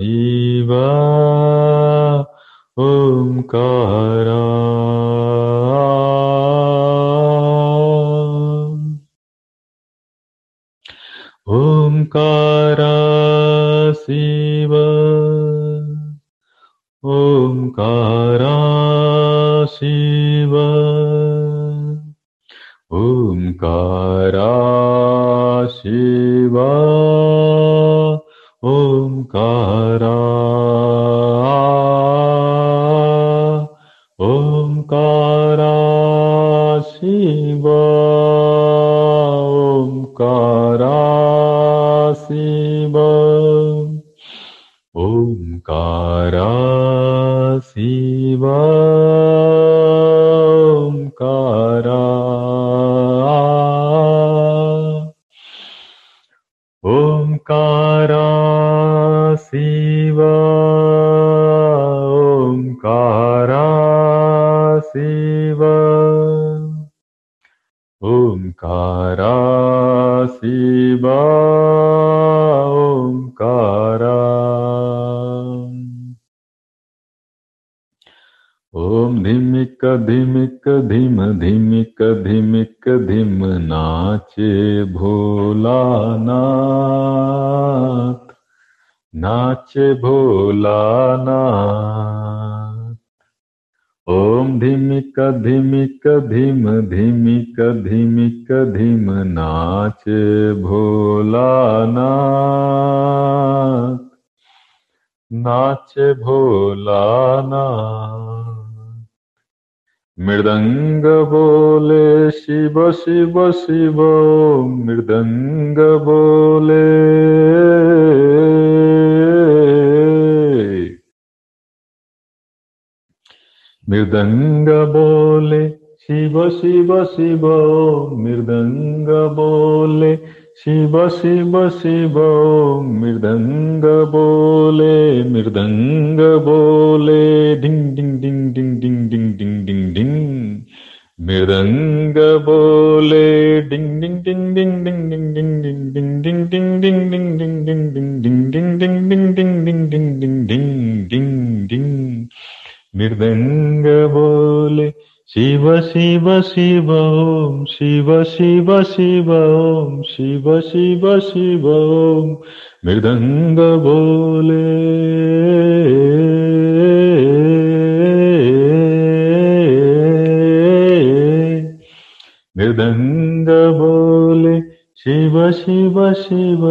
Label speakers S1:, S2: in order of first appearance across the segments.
S1: शिव ओंकारा। ओंकारा शिव ओंकारा शिव। ओंकारा ओंकारा शिव ओंकारा। ओम धिमिक धिमिक धिम धिमिक धिमिक धिम नाचे भोलानाथ। नाचे भोलानाथ। ओम धिमिक धिमिक धिम धिमिक धिमिक धिम नाचे भोलानाथ। नाचे भोलानाथ। मृदंग बोले शिव शिव शिव। मृदंग बोले मृदंग बोले, शिव शिव शिव, मृदंग बोले, शिव शिव शिव, मृदंग बोले मृदंग बोले, ढिंग ढिंग डिंग मृदंग बोले, शिव शिव शिव, ओम, शिव शिव शिव, ओम, शिव शिव शिव, ओम। मृदंग बोले। मृदंग बोले। शिव शिव शिव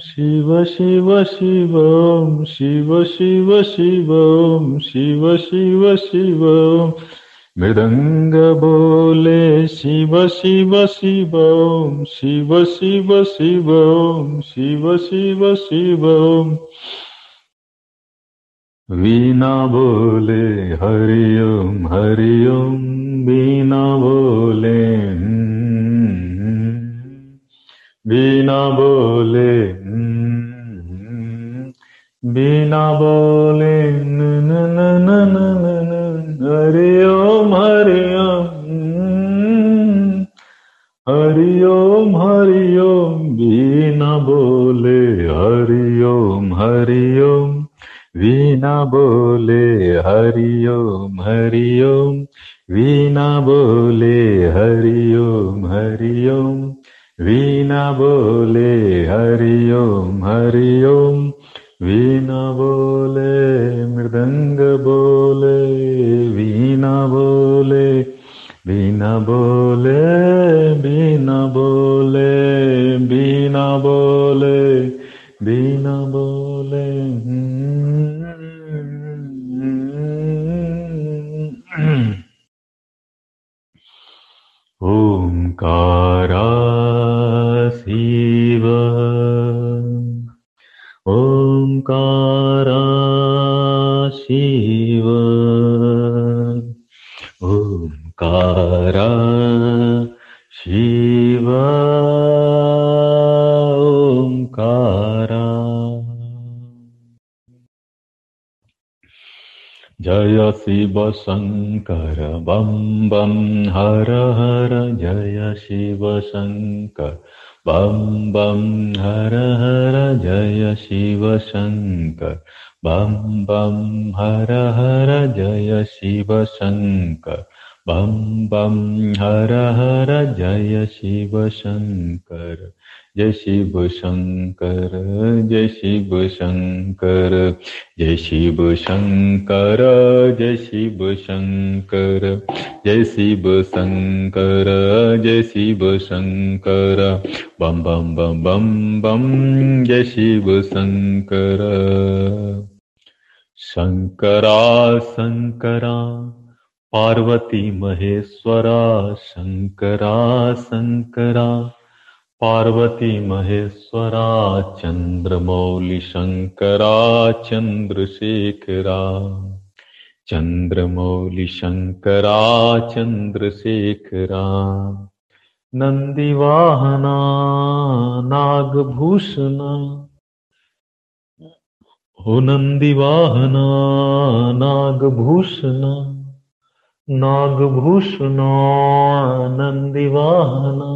S1: शिव शिव शिव शिव शिव शिव शिव शिव शिव। मृदंग बोले शिव शिव शिव शिव शिव शिव शिव शिव शिव। वीणा बोले हरिओम हरिओम वीणा बोले वीणा बोले वीणा बोले, न न न न न न न हरि ओम हरि ओम हरि ओम हरि ओम वीणा बोले हरि ओम हरि ओम वीणा बोले हरि ओम हरि ओम वीणा बोले हरि ओम हरि ओम वीणा बोले हरि ओम हरि ओम वीणा बोले, मृदंग बोले, वीणा बोले वीणा बोले बिना बोले, वीणा बोले बिना बोले। शिव ओंकारा शिव। ओंकारा। जय शिव शङ्कर बं बं हर हर जय शिव शङ्कर बम बम हर हर जय शिव शङ्कर बम बम, हर हर, जय शिव शङ्कर बम बम, हर हर, जय शिव शङ्कर जय शिव शङ्कर जय शिव शङ्कर जय शिव शङ्कर जय शिव शङ्कर जय शिव शङ्कर जय शिव शङ्कर बम बम बम बम बम, जय शिव शङ्कर शङ्करा शङ्करा पार्वती, महेश्वरा शङ्करा शङ्करा पार्वती, महेश्वरा चन्द्रमौलि शङ्करा चन्द्रशेखरा चन्द्रमौलि शङ्करा चन्द्रशेखरा नन्दिवाहना नागभूषणा हो नन्दिवाहना नागभूषणा नागभूषणा नन्दिवाहना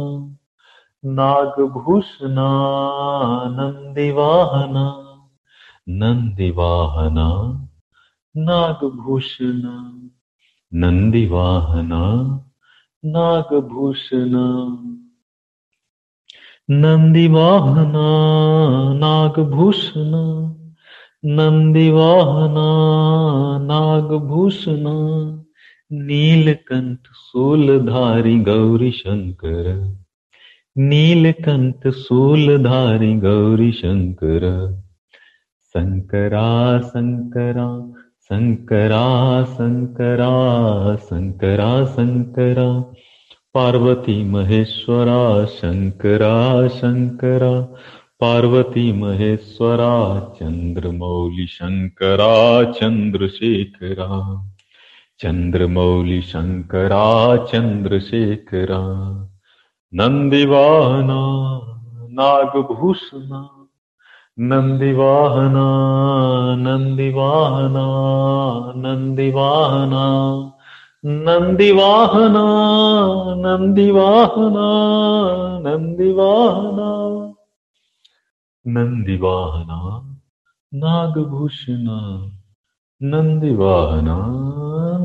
S1: नागभूषणा नन्दिवाहना नन्दिवाहना नागभूषणा नन्दिवाहना नागभूषणा नन्दिवाहना नागभूषणा नन्दिवाहना नागभूषणा नीलकण्ठ शूलधारी गौरी शङ्कर नीलकण्ठ शूलधारी गौरी शङ्कर शङ्करा शङ्करा शङ्करा शङ्करा शङ्करा शङ्करा पार्वती महेश्वरा शङ्करा शङ्करा पार्वती महेश्वरा चन्द्रमौलि शङ्करा चन्द्रशेखरा चन्द्रमौलि शङ्करा चन्द्रशेखरा नन्दिवाहना नागभूषणा। नन्दिवाहना नन्दिवाहना नन्दिवाहना नन्दिवाहना नन्दिवाहना नन्दिवाहना नन्दिवाहना नागभूषणा नन्दिवाहना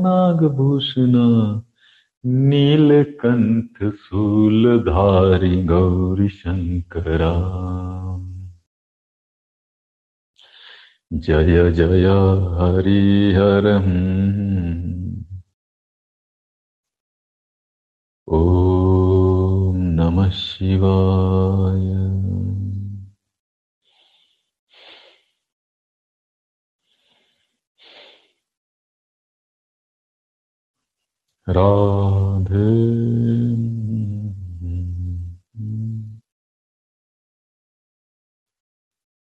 S1: नागभूषणा शूलधारी गौरीशङ्करा जय जय हरिहर ॐ नमः शिवाय। 라데